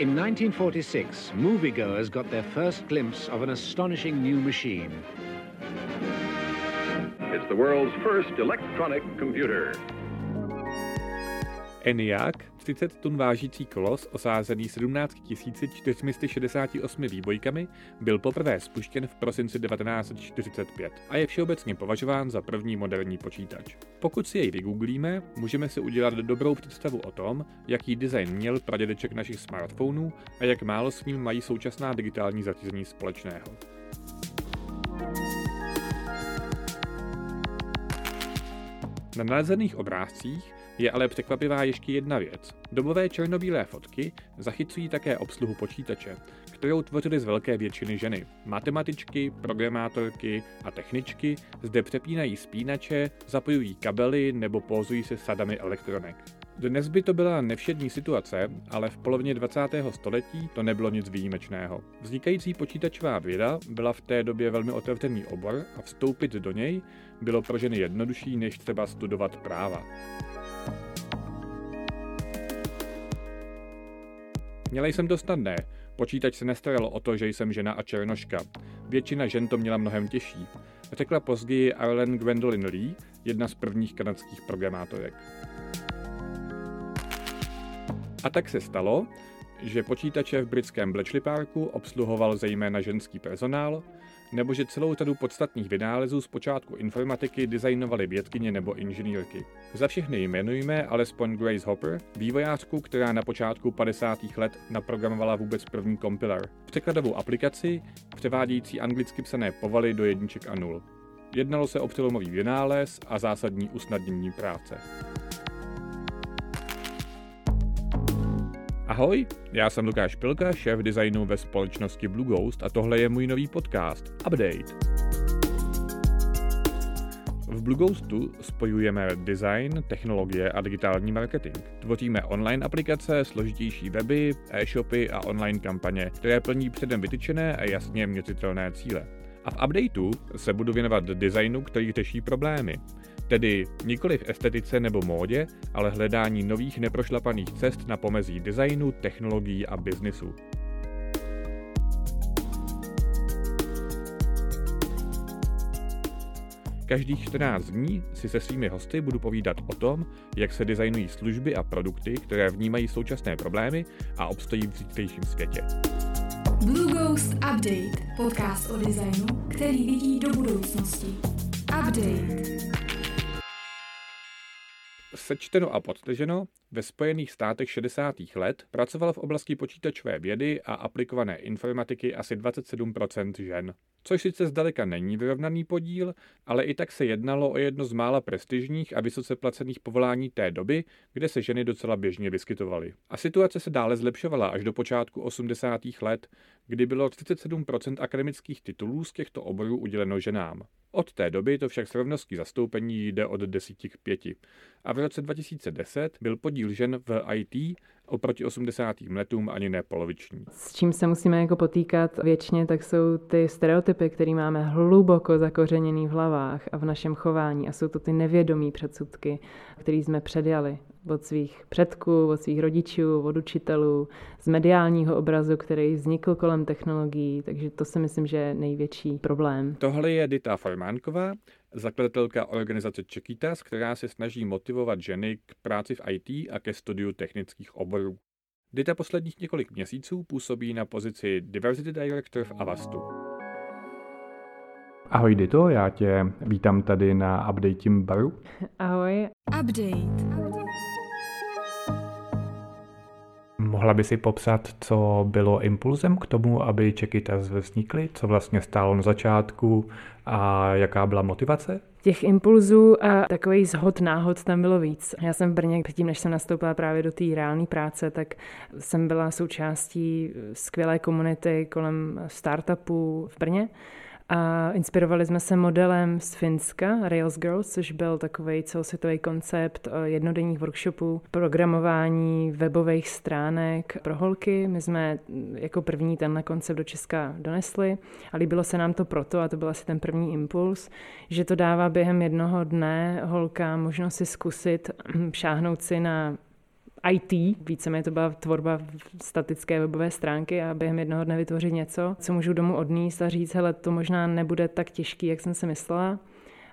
In 1946, moviegoers got their first glimpse of an astonishing new machine. It's the world's first electronic computer. ENIAC, 30 tun vážící kolos, osázený 17 468 výbojkami, byl poprvé spuštěn v prosinci 1945 a je všeobecně považován za první moderní počítač. Pokud si jej vygooglíme, můžeme si udělat dobrou představu o tom, jaký design měl pradědeček našich smartphonů a jak málo s ním mají současná digitální zařízení společného. Na nalezených obrázcích je ale překvapivá ještě jedna věc. Dobové černobílé fotky zachycují také obsluhu počítače, kterou tvořily z velké většiny ženy. Matematičky, programátorky a techničky zde přepínají spínače, zapojují kabely nebo pózují se sadami elektronek. Dnes by to byla nevšední situace, ale v polovině 20. století to nebylo nic výjimečného. Vznikající počítačová věda byla v té době velmi otevřený obor a vstoupit do něj bylo pro ženy jednodušší než třeba studovat práva. Měla jsem to snadné. Počítač se nestaral o to, že jsem žena a černoška. Většina žen to měla mnohem těžší. Řekla později Arlen Gwendolyn Lee, jedna z prvních kanadských programátorek. A tak se stalo, že počítače v britském Bletchley Parku obsluhoval zejména ženský personál, nebo že celou řadu podstatných vynálezů z počátku informatiky designovaly vědkyně nebo inženýrky. Za všechny jmenujeme alespoň Grace Hopper, vývojářku, která na počátku 50. let naprogramovala vůbec první kompiler, překladovou aplikaci, převádějící anglicky psané povaly do jedniček a nul. Jednalo se o přelomový vynález a zásadní usnadnění práce. Ahoj, já jsem Lukáš Pilka, šéf designu ve společnosti Blue Ghost a tohle je můj nový podcast Update. V Blue Ghostu spojujeme design, technologie a digitální marketing. Tvoříme online aplikace, složitější weby, e-shopy a online kampaně, které plní předem vytyčené a jasně měřitelné cíle. A v updateu se budu věnovat designu, který řeší problémy. Tedy nikoli v estetice nebo módě, ale hledání nových neprošlapaných cest na pomezí designu, technologií a biznisu. Každých 14 dní si se svými hosty budu povídat o tom, jak se designují služby a produkty, které vnímají současné problémy a obstojí v zítřejším světě. Blue Ghost Update, podcast o designu, který vidí do budoucnosti. Update. Sečteno a podtrženo, ve Spojených státech 60. let pracoval v oblasti počítačové vědy a aplikované informatiky asi 27% žen. Což sice zdaleka není vyrovnaný podíl, ale i tak se jednalo o jedno z mála prestižních a vysoce placených povolání té doby, kde se ženy docela běžně vyskytovaly. A situace se dále zlepšovala až do počátku 80. let, kdy bylo 37% akademických titulů z těchto oborů uděleno ženám. Od té doby to však s rovností zastoupení jde od 10 k 5. A v roce 2010 byl podíl žen v IT oproti 80. letům ani ne poloviční. S čím se musíme jako potýkat věčně, tak jsou ty stereotypy, které máme hluboko zakořeněný v hlavách a v našem chování a jsou to ty nevědomí předsudky, které jsme předjali od svých předků, od svých rodičů, od učitelů, z mediálního obrazu, který vznikl kolem technologií, takže to si myslím, že je největší problém. Tohle je Dita Formánková, zakladatelka organizace Čekitas, která se snaží motivovat ženy k práci v IT a ke studiu technických oborů. Dita posledních několik měsíců působí na pozici Diversity Director v Avastu. Ahoj Dito, já tě vítám tady na Update baru. Ahoj. Update. Mohla by si popsat, co bylo impulzem k tomu, aby Čekytas vznikly, co vlastně stálo na začátku a jaká byla motivace? Těch impulzů a takových zhod náhod tam bylo víc. Já jsem v Brně, předtím, než jsem nastoupila právě do té reálné práce, tak jsem byla součástí skvělé komunity kolem startupů v Brně. A inspirovali jsme se modelem z Finska, Rails Girls, což byl takový celosvětový koncept eh, jednodenních workshopů, programování webových stránek pro holky. My jsme mm, jako první tenhle koncept do Česka donesli a líbilo se nám to proto, a to byl asi ten první impuls, že to dává během jednoho dne holka možnost si zkusit mm, šáhnout si na IT, víceméně to byla tvorba statické webové stránky a během jednoho dne vytvořit něco, co můžu domů odníst a říct, hele, to možná nebude tak těžký, jak jsem si myslela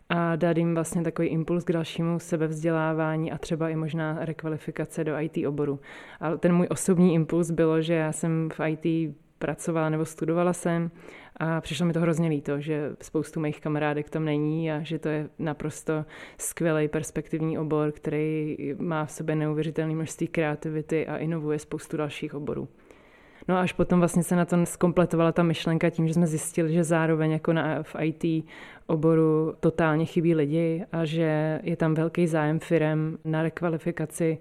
a dát jim vlastně takový impuls k dalšímu sebevzdělávání a třeba i možná rekvalifikace do IT oboru. A ten můj osobní impuls bylo, že já jsem v IT pracovala nebo studovala jsem a přišlo mi to hrozně líto, že spoustu mých kamarádek tam není a že to je naprosto skvělý perspektivní obor, který má v sobě neuvěřitelné množství kreativity a inovuje spoustu dalších oborů. No a až potom vlastně se na to zkompletovala ta myšlenka tím, že jsme zjistili, že zároveň jako na, v IT oboru totálně chybí lidi a že je tam velký zájem firem na rekvalifikaci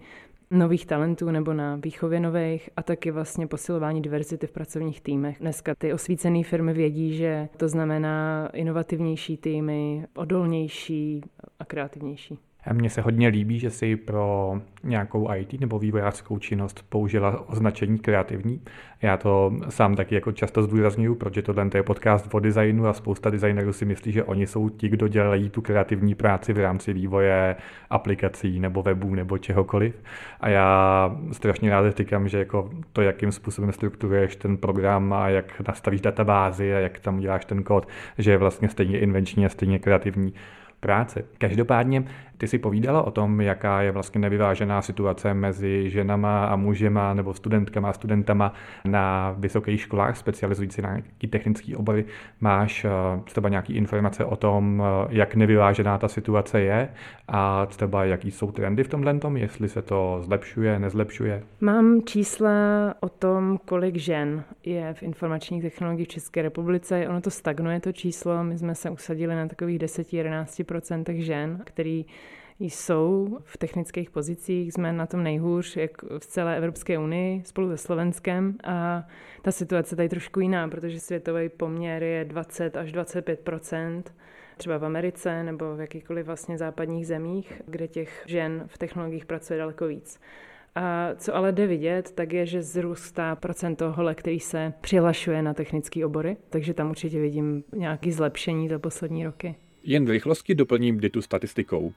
nových talentů nebo na výchově nových a taky vlastně posilování diverzity v pracovních týmech. Dneska ty osvícené firmy vědí, že to znamená inovativnější týmy, odolnější a kreativnější. Mně se hodně líbí, že si pro nějakou IT nebo vývojářskou činnost použila označení kreativní. Já to sám taky jako často zdůraznuju, protože tohle je podcast o designu a spousta designerů si myslí, že oni jsou ti, kdo dělají tu kreativní práci v rámci vývoje aplikací nebo webů nebo čehokoliv. A já strašně rád říkám, že jako to, jakým způsobem strukturuješ ten program a jak nastavíš databázi a jak tam děláš ten kód, že je vlastně stejně invenční a stejně kreativní práce. Každopádně ty si povídala o tom, jaká je vlastně nevyvážená situace mezi ženama a mužema nebo studentkama a studentama na vysokých školách specializující na nějaký technický obory. Máš eh, třeba nějaké informace o tom, eh, jak nevyvážená ta situace je a třeba jaký jsou trendy v tomhle tom, jestli se to zlepšuje, nezlepšuje? Mám čísla o tom, kolik žen je v informačních technologiích v České republice. Ono to stagnuje, to číslo. My jsme se usadili na takových 10-11% žen, který jsou v technických pozicích, jsme na tom nejhůř, jak v celé Evropské unii spolu se Slovenskem a ta situace tady trošku jiná, protože světový poměr je 20 až 25% třeba v Americe nebo v jakýchkoliv vlastně západních zemích, kde těch žen v technologiích pracuje daleko víc. A co ale jde vidět, tak je, že zrůstá procento hole, který se přihlašuje na technické obory, takže tam určitě vidím nějaké zlepšení za poslední roky. Jen v rychlosti doplním ditu statistikou.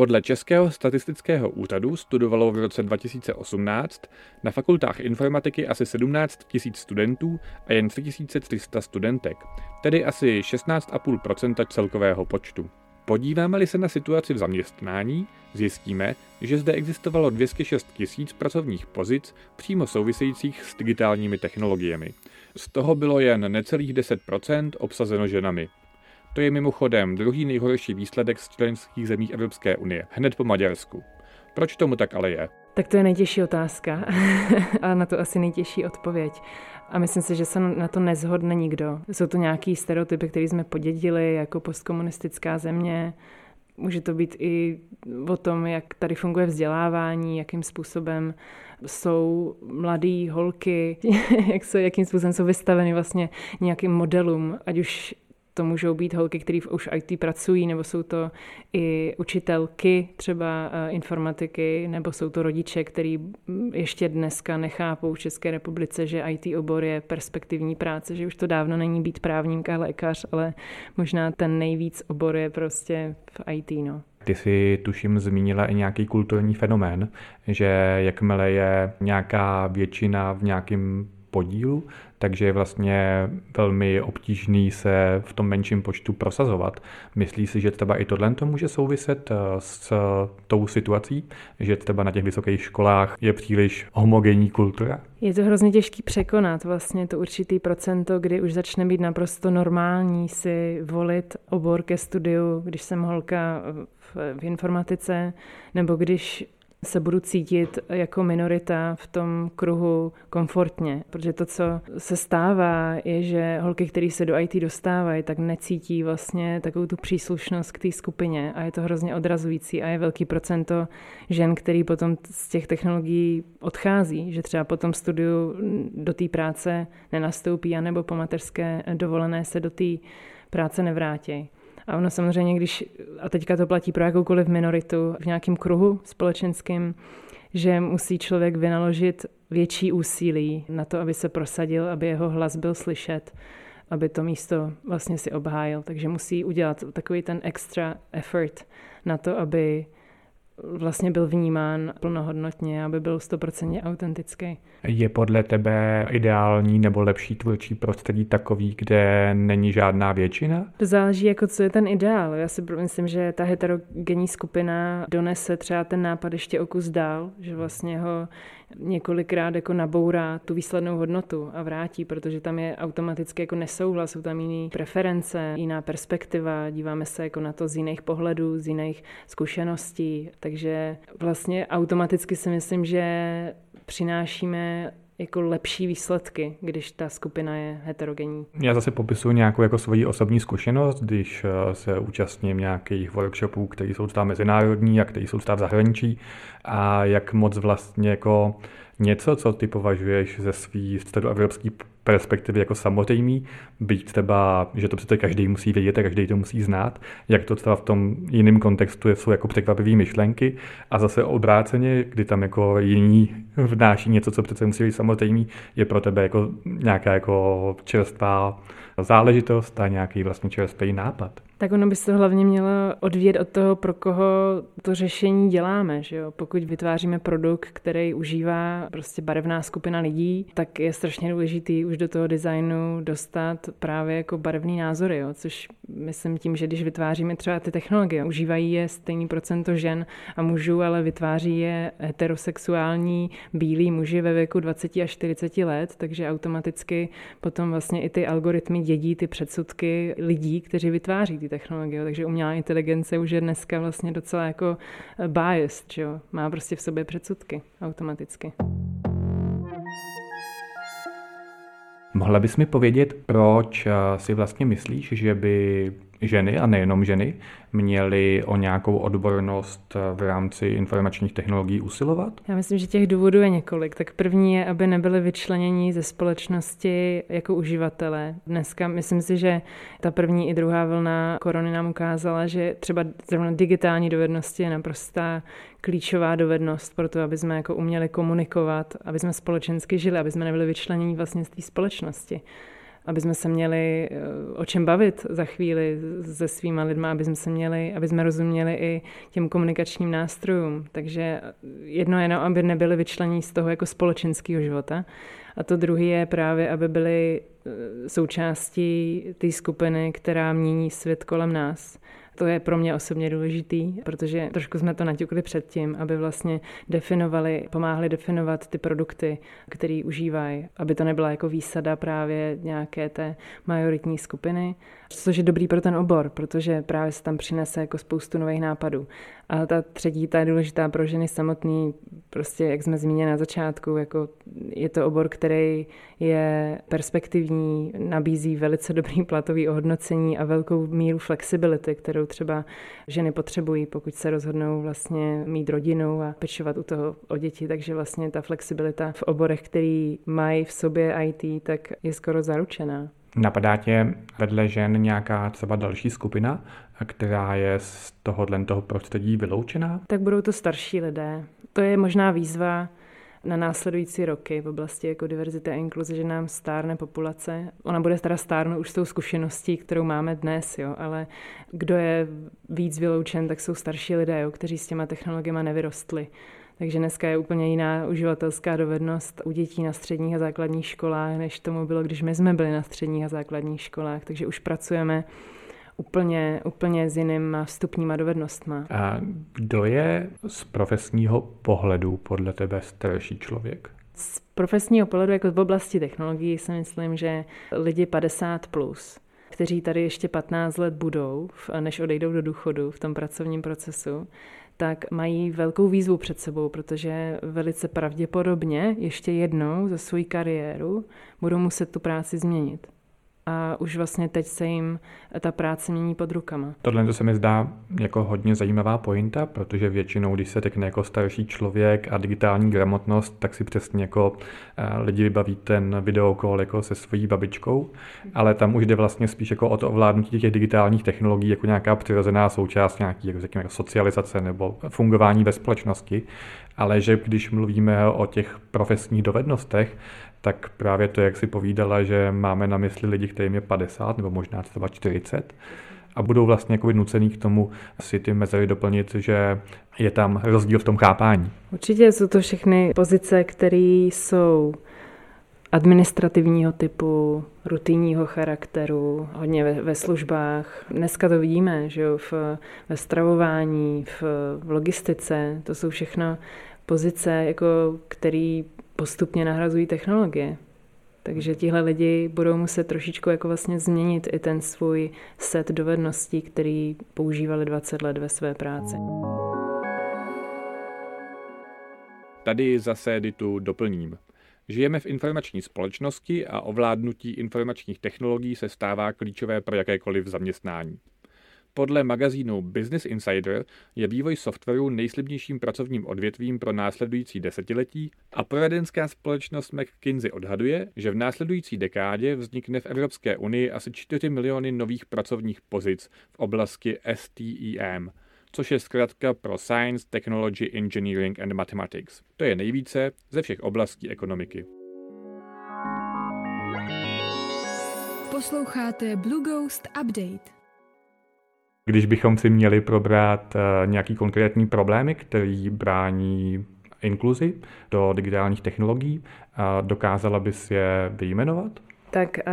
Podle Českého statistického úřadu studovalo v roce 2018 na fakultách informatiky asi 17 000 studentů a jen 3300 studentek, tedy asi 16,5% celkového počtu. Podíváme-li se na situaci v zaměstnání, zjistíme, že zde existovalo 206 tisíc pracovních pozic přímo souvisejících s digitálními technologiemi. Z toho bylo jen necelých 10% obsazeno ženami. To je mimochodem druhý nejhorší výsledek z členských zemí Evropské unie, hned po Maďarsku. Proč tomu tak ale je? Tak to je nejtěžší otázka a na to asi nejtěžší odpověď. A myslím si, že se na to nezhodne nikdo. Jsou to nějaký stereotypy, které jsme podědili jako postkomunistická země. Může to být i o tom, jak tady funguje vzdělávání, jakým způsobem jsou mladý holky, jak jsou, jakým způsobem jsou vystaveny vlastně nějakým modelům, ať už to můžou být holky, které už IT pracují, nebo jsou to i učitelky třeba eh, informatiky, nebo jsou to rodiče, který ještě dneska nechápou v České republice, že IT obor je perspektivní práce, že už to dávno není být právník a lékař, ale možná ten nejvíc obor je prostě v IT. No. Ty si tuším zmínila i nějaký kulturní fenomén, že jakmile je nějaká většina v nějakém podílu, takže je vlastně velmi obtížný se v tom menším počtu prosazovat. Myslí si, že třeba i tohle to může souviset eh, s tou situací, že třeba na těch vysokých školách je příliš homogenní kultura? Je to hrozně těžký překonat vlastně to určitý procento, kdy už začne být naprosto normální si volit obor ke studiu, když jsem holka v, v informatice, nebo když se budu cítit jako minorita v tom kruhu komfortně. Protože to, co se stává, je, že holky, které se do IT dostávají, tak necítí vlastně takovou tu příslušnost k té skupině a je to hrozně odrazující a je velký procento žen, který potom z těch technologií odchází, že třeba po tom studiu do té práce nenastoupí, anebo po mateřské dovolené se do té práce nevrátí. A ono samozřejmě, když, a teďka to platí pro jakoukoliv minoritu v nějakém kruhu společenském, že musí člověk vynaložit větší úsilí na to, aby se prosadil, aby jeho hlas byl slyšet, aby to místo vlastně si obhájil. Takže musí udělat takový ten extra effort na to, aby vlastně byl vnímán plnohodnotně, aby byl stoprocentně autentický. Je podle tebe ideální nebo lepší tvůrčí prostředí takový, kde není žádná většina? To záleží, jako co je ten ideál. Já si myslím, že ta heterogenní skupina donese třeba ten nápad ještě o kus dál, že vlastně ho několikrát jako nabourá tu výslednou hodnotu a vrátí, protože tam je automaticky jako nesouhlas, jsou tam jiné preference, jiná perspektiva, díváme se jako na to z jiných pohledů, z jiných zkušeností, takže vlastně automaticky si myslím, že přinášíme jako lepší výsledky, když ta skupina je heterogenní. Já zase popisuju nějakou jako svoji osobní zkušenost, když eh, se účastním nějakých workshopů, které jsou tam mezinárodní a které jsou tam v zahraničí a jak moc vlastně jako něco, co ty považuješ ze svý středoevropský perspektivy jako samozřejmý, byť třeba, že to přece každý musí vědět a každý to musí znát, jak to třeba v tom jiném kontextu jsou jako překvapivé myšlenky. A zase obráceně, kdy tam jako jiní vnáší něco, co přece musí být samozřejmý, je pro tebe jako nějaká jako čerstvá záležitost a nějaký vlastně čerstvý nápad tak ono by se hlavně mělo odvíjet od toho, pro koho to řešení děláme. Že jo? Pokud vytváříme produkt, který užívá prostě barevná skupina lidí, tak je strašně důležitý už do toho designu dostat právě jako barevný názory, jo? což myslím tím, že když vytváříme třeba ty technologie, užívají je stejný procento žen a mužů, ale vytváří je heterosexuální bílí muži ve věku 20 až 40 let, takže automaticky potom vlastně i ty algoritmy dědí ty předsudky lidí, kteří vytváří ty technologie, takže umělá inteligence už je dneska vlastně docela jako eh, biased, že jo? má prostě v sobě předsudky automaticky. Mohla bys mi povědět, proč eh, si vlastně myslíš, že by ženy, a nejenom ženy, měly o nějakou odbornost v rámci informačních technologií usilovat? Já myslím, že těch důvodů je několik. Tak první je, aby nebyly vyčlenění ze společnosti jako uživatelé. Dneska myslím si, že ta první i druhá vlna korony nám ukázala, že třeba zrovna digitální dovednosti je naprostá klíčová dovednost pro to, aby jsme jako uměli komunikovat, aby jsme společensky žili, aby jsme nebyli vyčlenění vlastně z té společnosti aby jsme se měli eh, o čem bavit za chvíli se svýma lidma, aby jsme se měli, aby jsme rozuměli i těm komunikačním nástrojům. Takže jedno je, no, aby nebyli vyčlení z toho jako společenského života. A to druhé je právě, aby byli eh, součástí té skupiny, která mění svět kolem nás. To je pro mě osobně důležitý, protože trošku jsme to naťukli předtím, aby vlastně definovali, pomáhali definovat ty produkty, které užívají, aby to nebyla jako výsada právě nějaké té majoritní skupiny, což je dobrý pro ten obor, protože právě se tam přinese jako spoustu nových nápadů. A ta třetí, ta je důležitá pro ženy samotný, prostě jak jsme zmínili na začátku, jako je to obor, který je perspektivní, nabízí velice dobrý platový ohodnocení a velkou míru flexibility, kterou třeba ženy potřebují, pokud se rozhodnou vlastně mít rodinu a pečovat u toho o děti. Takže vlastně ta flexibilita v oborech, který mají v sobě IT, tak je skoro zaručená. Napadá tě vedle žen nějaká třeba další skupina, která je z tohohle toho prostředí vyloučená? Tak budou to starší lidé. To je možná výzva na následující roky v oblasti jako diverzity a inkluze, že nám stárne populace. Ona bude teda stárnout už s tou zkušeností, kterou máme dnes, jo, ale kdo je víc vyloučen, tak jsou starší lidé, jo, kteří s těma technologiemi nevyrostli. Takže dneska je úplně jiná uživatelská dovednost u dětí na středních a základních školách, než tomu bylo, když my jsme byli na středních a základních školách. Takže už pracujeme úplně, úplně s jinýma vstupníma dovednostma. A kdo je z profesního pohledu podle tebe starší člověk? Z profesního pohledu, jako v oblasti technologií, si myslím, že lidi 50 plus, kteří tady ještě 15 let budou, než odejdou do důchodu v tom pracovním procesu, tak mají velkou výzvu před sebou, protože velice pravděpodobně ještě jednou za svou kariéru budou muset tu práci změnit a už vlastně teď se jim ta práce mění pod rukama. Tohle to se mi zdá jako hodně zajímavá pointa, protože většinou, když se řekne jako starší člověk a digitální gramotnost, tak si přesně jako eh, lidi vybaví ten videokol jako se svojí babičkou, ale tam už jde vlastně spíš jako o to ovládnutí těch digitálních technologií jako nějaká přirozená součást nějaký, jako řekněme, jako socializace nebo fungování ve společnosti, ale že když mluvíme o těch profesních dovednostech, tak právě to, jak si povídala, že máme na mysli lidi, kterým je 50 nebo možná třeba 40, a budou vlastně jako nucený k tomu si ty mezery doplnit, že je tam rozdíl v tom chápání. Určitě jsou to všechny pozice, které jsou administrativního typu, rutinního charakteru, hodně ve, ve službách. Dneska to vidíme, že jo, v, ve stravování, v, v logistice, to jsou všechno pozice, jako, které postupně nahrazují technologie. Takže tihle lidi budou muset trošičku jako vlastně změnit i ten svůj set dovedností, který používali 20 let ve své práci. Tady zase editu doplním. Žijeme v informační společnosti a ovládnutí informačních technologií se stává klíčové pro jakékoliv zaměstnání. Podle magazínu Business Insider je vývoj softwaru nejslibnějším pracovním odvětvím pro následující desetiletí a poradenská společnost McKinsey odhaduje, že v následující dekádě vznikne v Evropské unii asi 4 miliony nových pracovních pozic v oblasti STEM, což je zkrátka pro Science, Technology, Engineering and Mathematics. To je nejvíce ze všech oblastí ekonomiky. Posloucháte Blue Ghost Update. Když bychom si měli probrat eh, nějaký konkrétní problémy, který brání inkluzi do digitálních technologií, dokázala bys je vyjmenovat? Tak a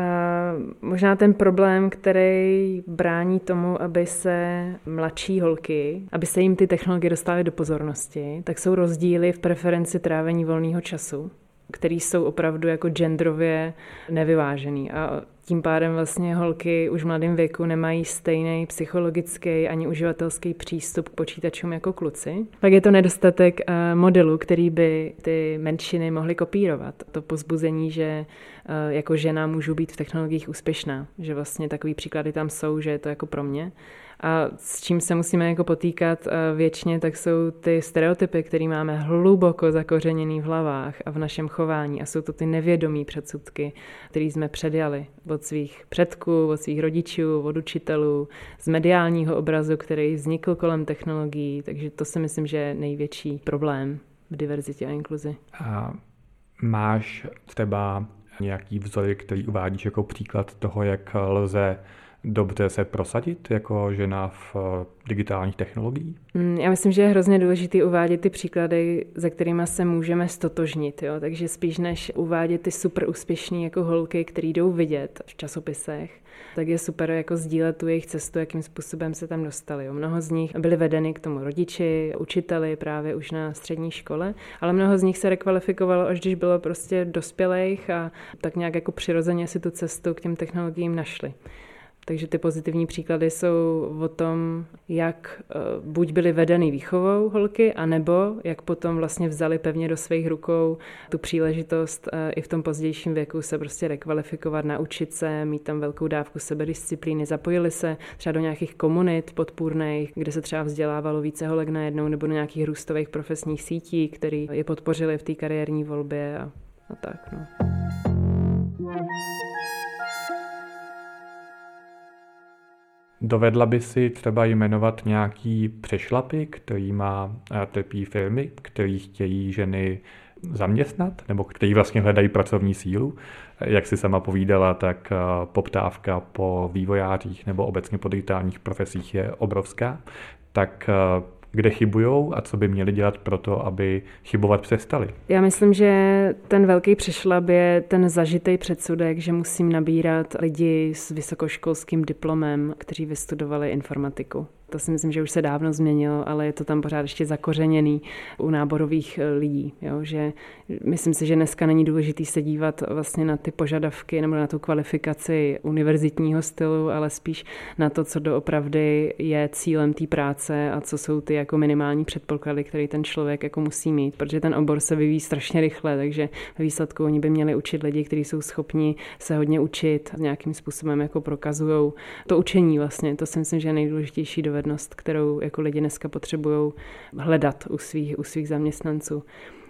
možná ten problém, který brání tomu, aby se mladší holky, aby se jim ty technologie dostávaly do pozornosti, tak jsou rozdíly v preferenci trávení volného času který jsou opravdu jako genderově nevyvážený. A tím pádem vlastně holky už v mladém věku nemají stejný psychologický ani uživatelský přístup k počítačům jako kluci. Pak je to nedostatek eh, modelu, který by ty menšiny mohly kopírovat. To pozbuzení, že eh, jako žena můžu být v technologiích úspěšná, že vlastně takový příklady tam jsou, že je to jako pro mě. A s čím se musíme jako potýkat eh, věčně, tak jsou ty stereotypy, které máme hluboko zakořeněný v hlavách a v našem chování. A jsou to ty nevědomí předsudky, které jsme předjali od svých předků, od svých rodičů, od učitelů, z mediálního obrazu, který vznikl kolem technologií. Takže to si myslím, že je největší problém v diverzitě a inkluzi. A máš třeba nějaký vzory, který uvádíš jako příklad toho, jak lze dobře se prosadit jako žena v eh, digitálních technologiích? Mm, já myslím, že je hrozně důležité uvádět ty příklady, za kterými se můžeme stotožnit. Jo? Takže spíš než uvádět ty super úspěšné jako holky, které jdou vidět v časopisech, tak je super jako sdílet tu jejich cestu, jakým způsobem se tam dostali. Jo? Mnoho z nich byly vedeny k tomu rodiči, učiteli právě už na střední škole, ale mnoho z nich se rekvalifikovalo, až když bylo prostě dospělých a tak nějak jako přirozeně si tu cestu k těm technologiím našli. Takže ty pozitivní příklady jsou o tom, jak eh, buď byly vedeny výchovou holky, anebo jak potom vlastně vzali pevně do svých rukou tu příležitost eh, i v tom pozdějším věku se prostě rekvalifikovat, naučit se, mít tam velkou dávku sebedisciplíny, zapojili se třeba do nějakých komunit podpůrných, kde se třeba vzdělávalo více holek najednou, nebo do nějakých růstových profesních sítí, které je podpořili v té kariérní volbě a, a tak. No. Dovedla by si třeba jmenovat nějaký přešlapy, který má eh, trpí firmy, který chtějí ženy zaměstnat, nebo který vlastně hledají pracovní sílu. Jak si sama povídala, tak eh, poptávka po vývojářích nebo obecně po digitálních profesích je obrovská. Tak eh, kde chybují a co by měli dělat pro to, aby chybovat přestali? Já myslím, že ten velký přešlap je ten zažitý předsudek, že musím nabírat lidi s vysokoškolským diplomem, kteří vystudovali informatiku. To si myslím, že už se dávno změnilo, ale je to tam pořád ještě zakořeněný u náborových eh, lidí. Jo? Že myslím si, že dneska není důležitý se dívat vlastně na ty požadavky nebo na tu kvalifikaci univerzitního stylu, ale spíš na to, co doopravdy je cílem té práce a co jsou ty jako minimální předpoklady, které ten člověk jako musí mít, protože ten obor se vyvíjí strašně rychle, takže ve výsledku oni by měli učit lidi, kteří jsou schopni se hodně učit, nějakým způsobem jako prokazují to učení vlastně. To si myslím, že je nejdůležitější dovednost, kterou jako lidi dneska potřebují hledat u svých, u svých zaměstnanců.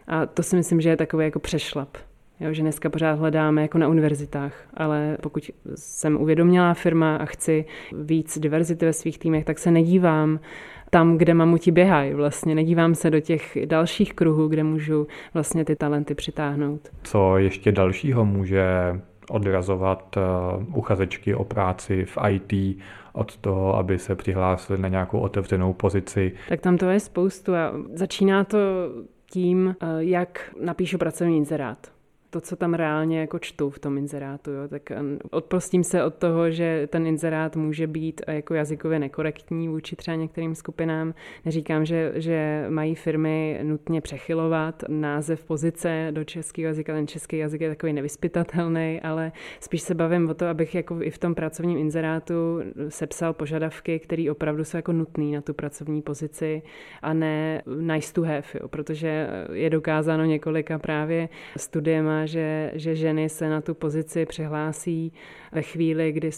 A to si myslím, že je takový jako přešlap. Jo, že dneska pořád hledáme jako na univerzitách, ale pokud jsem uvědomilá firma a chci víc diverzity ve svých týmech, tak se nedívám tam, kde mamuti běhají. Vlastně nedívám se do těch dalších kruhů, kde můžu vlastně ty talenty přitáhnout. Co ještě dalšího může odrazovat uchazečky o práci v IT od toho, aby se přihlásili na nějakou otevřenou pozici. Tak tam to je spoustu a začíná to tím, jak napíšu pracovní inzerát to, co tam reálně jako čtu v tom inzerátu. Jo. Tak odprostím se od toho, že ten inzerát může být jako jazykově nekorektní vůči třeba některým skupinám. Neříkám, že, že mají firmy nutně přechylovat název pozice do českého jazyka. Ten český jazyk je takový nevyspytatelný, ale spíš se bavím o to, abych jako i v tom pracovním inzerátu sepsal požadavky, které opravdu jsou jako nutné na tu pracovní pozici a ne nice to have, jo, protože je dokázáno několika právě studiema, že, že ženy se na tu pozici přihlásí ve chvíli, kdy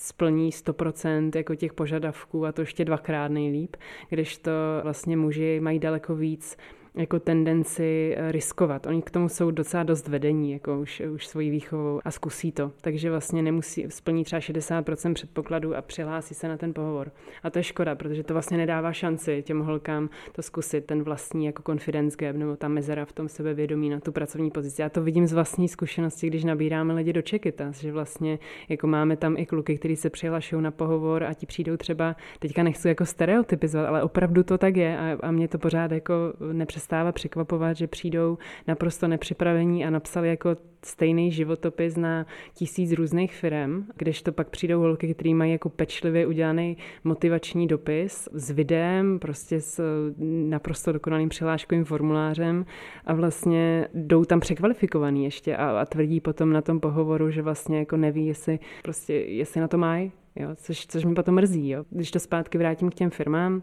splní 100% jako těch požadavků a to ještě dvakrát nejlíp, když to vlastně muži mají daleko víc jako tendenci eh, riskovat. Oni k tomu jsou docela dost vedení, jako už, už svojí výchovou a zkusí to. Takže vlastně nemusí splnit třeba 60% předpokladů a přihlásí se na ten pohovor. A to je škoda, protože to vlastně nedává šanci těm holkám to zkusit, ten vlastní jako confidence gap nebo ta mezera v tom sebevědomí na tu pracovní pozici. Já to vidím z vlastní zkušenosti, když nabíráme lidi do Čekytas, že vlastně jako máme tam i kluky, kteří se přihlašují na pohovor a ti přijdou třeba, teďka nechci jako stereotypizovat, ale opravdu to tak je a, a mě to pořád jako nepřestává přestává překvapovat, že přijdou naprosto nepřipravení a napsali jako stejný životopis na tisíc různých firm, když to pak přijdou holky, které mají jako pečlivě udělaný motivační dopis s videem, prostě s naprosto dokonalým přihláškovým formulářem a vlastně jdou tam překvalifikovaný ještě a, a tvrdí potom na tom pohovoru, že vlastně jako neví, jestli, prostě, jestli na to mají, jo, což, což mi potom mrzí. Jo. Když to zpátky vrátím k těm firmám,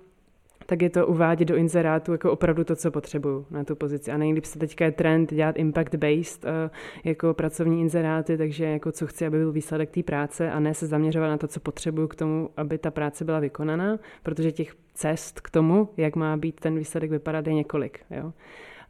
tak je to uvádět do inzerátu jako opravdu to, co potřebuju na tu pozici. A nejlíp se teďka je trend dělat impact-based uh, jako pracovní inzeráty, takže jako co chci, aby byl výsledek té práce a ne se zaměřovat na to, co potřebuju k tomu, aby ta práce byla vykonaná, protože těch cest k tomu, jak má být ten výsledek vypadat, je několik. Jo.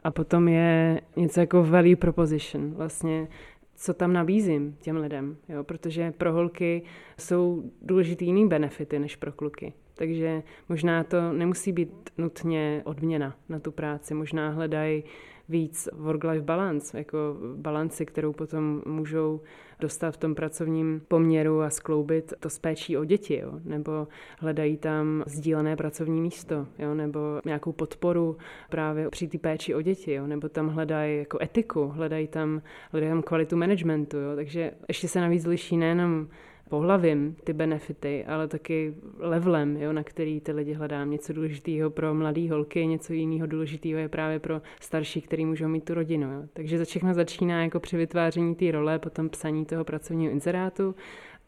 A potom je něco jako value proposition, vlastně co tam nabízím těm lidem, jo? protože pro holky jsou důležitý jiný benefity než pro kluky. Takže možná to nemusí být nutně odměna na tu práci, možná hledají víc work-life balance, jako balanci, kterou potom můžou dostat v tom pracovním poměru a skloubit to s péčí o děti, jo? nebo hledají tam sdílené pracovní místo, jo? nebo nějakou podporu právě při té péči o děti, jo? nebo tam hledají jako etiku, hledají tam, hledají tam kvalitu managementu, jo? takže ještě se navíc liší nejenom pohlavím ty benefity, ale taky levelem, jo, na který ty lidi hledám. Něco důležitého pro mladé holky, něco jiného důležitého je právě pro starší, který můžou mít tu rodinu. Jo. Takže za všechno začíná jako při vytváření té role, potom psaní toho pracovního inzerátu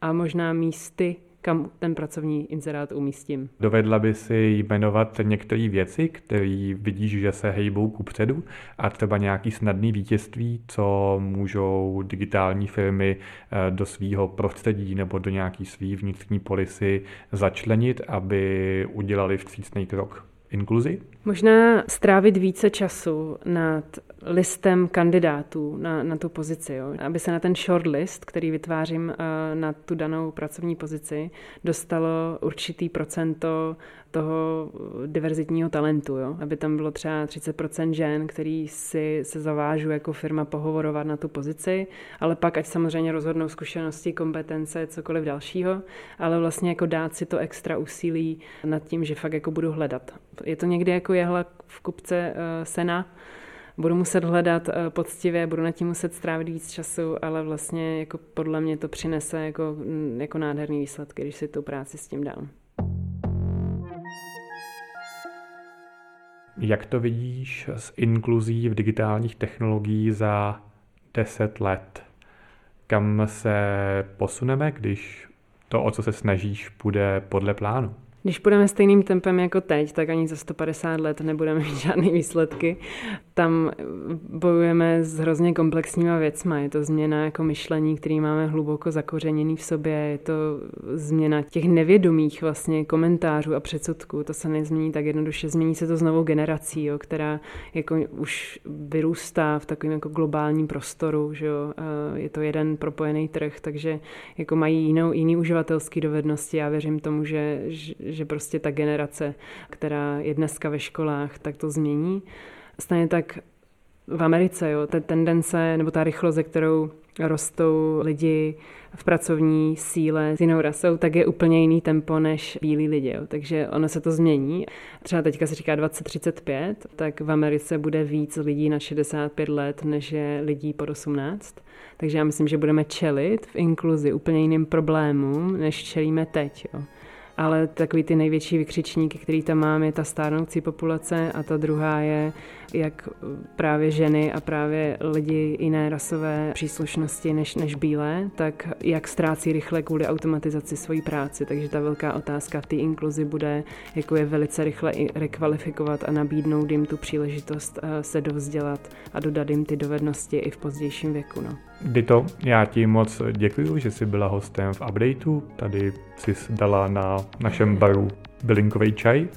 a možná místy, kam ten pracovní inzerát umístím. Dovedla by si jmenovat některé věci, které vidíš, že se hejbou ku předu a třeba nějaký snadný vítězství, co můžou digitální firmy eh, do svého prostředí nebo do nějaký svý vnitřní polisy začlenit, aby udělali vstřícný krok inkluzi? Možná strávit více času nad listem kandidátů na, na tu pozici, jo? aby se na ten shortlist, který vytvářím uh, na tu danou pracovní pozici, dostalo určitý procento toho diverzitního talentu, jo? aby tam bylo třeba 30% žen, který si se zavážu jako firma pohovorovat na tu pozici, ale pak ať samozřejmě rozhodnou zkušenosti, kompetence, cokoliv dalšího, ale vlastně jako dát si to extra úsilí nad tím, že fakt jako budu hledat. Je to někdy jako jehla v kupce uh, sena, budu muset hledat eh, poctivě, budu na tím muset strávit víc času, ale vlastně jako podle mě to přinese jako, mm, jako nádherný výsledky, když si tu práci s tím dám. Jak to vidíš s inkluzí v digitálních technologií za 10 let? Kam se posuneme, když to, o co se snažíš, půjde podle plánu? Když půjdeme stejným tempem jako teď, tak ani za 150 let nebudeme mít žádné výsledky. Tam bojujeme s hrozně komplexníma věcma. Je to změna jako myšlení, který máme hluboko zakořeněný v sobě. Je to změna těch nevědomých vlastně komentářů a předsudků. To se nezmění tak jednoduše. Změní se to s novou generací, jo, která jako už vyrůstá v takovém jako globálním prostoru. Že jo. Je to jeden propojený trh, takže jako mají jinou, jiný uživatelský dovednosti. Já věřím tomu, že, že prostě ta generace, která je dneska ve školách, tak to změní. Stejně tak v Americe, jo, ta tendence nebo ta rychlost, ze kterou rostou lidi v pracovní síle s jinou rasou, tak je úplně jiný tempo než bílí lidi. Jo. Takže ono se to změní. Třeba teďka se říká 2035, tak v Americe bude víc lidí na 65 let, než je lidí pod 18. Takže já myslím, že budeme čelit v inkluzi úplně jiným problémům, než čelíme teď. Jo ale takový ty největší vykřičníky, který tam máme, je ta stárnoucí populace a ta druhá je, jak právě ženy a právě lidi jiné rasové příslušnosti než, než bílé, tak jak ztrácí rychle kvůli automatizaci svojí práci. Takže ta velká otázka té inkluzi bude, jako je velice rychle i rekvalifikovat a nabídnout jim tu příležitost eh, se dovzdělat a dodat jim ty dovednosti i v pozdějším věku. No. Dito, já ti moc děkuji, že jsi byla hostem v updateu. Tady jsi dala na našem baru bylinkový čaj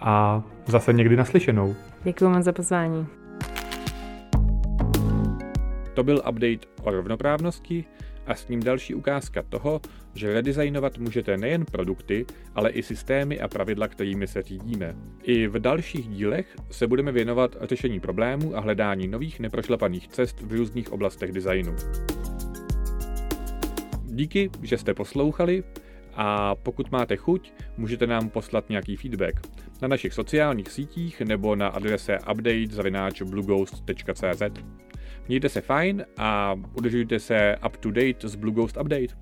a zase někdy naslyšenou. Děkuji moc za pozvání. To byl update o rovnoprávnosti a s ním další ukázka toho, že redesignovat můžete nejen produkty, ale i systémy a pravidla, kterými se řídíme. I v dalších dílech se budeme věnovat řešení problémů a hledání nových neprošlapaných cest v různých oblastech designu. Díky, že jste poslouchali a pokud máte chuť, můžete nám poslat nějaký feedback na našich sociálních sítích nebo na adrese update.blueghost.cz. Mějte se fajn a udržujte se up to date s Blue Ghost Update.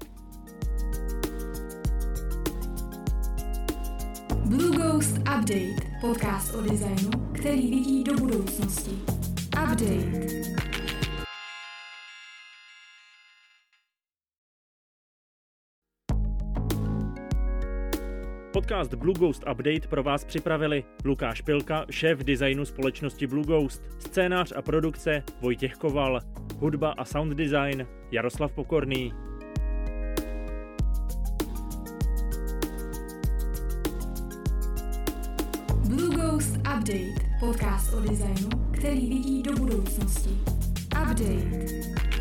Blue Ghost Update, podcast o designu, který vidí do budoucnosti. Update. Podcast Blue Ghost Update pro vás připravili Lukáš Pilka, šéf designu společnosti Blue Ghost, scénář a produkce Vojtěch Koval, hudba a sound design Jaroslav Pokorný. Blue Ghost Update, podcast o designu, který vidí do budoucnosti. Update.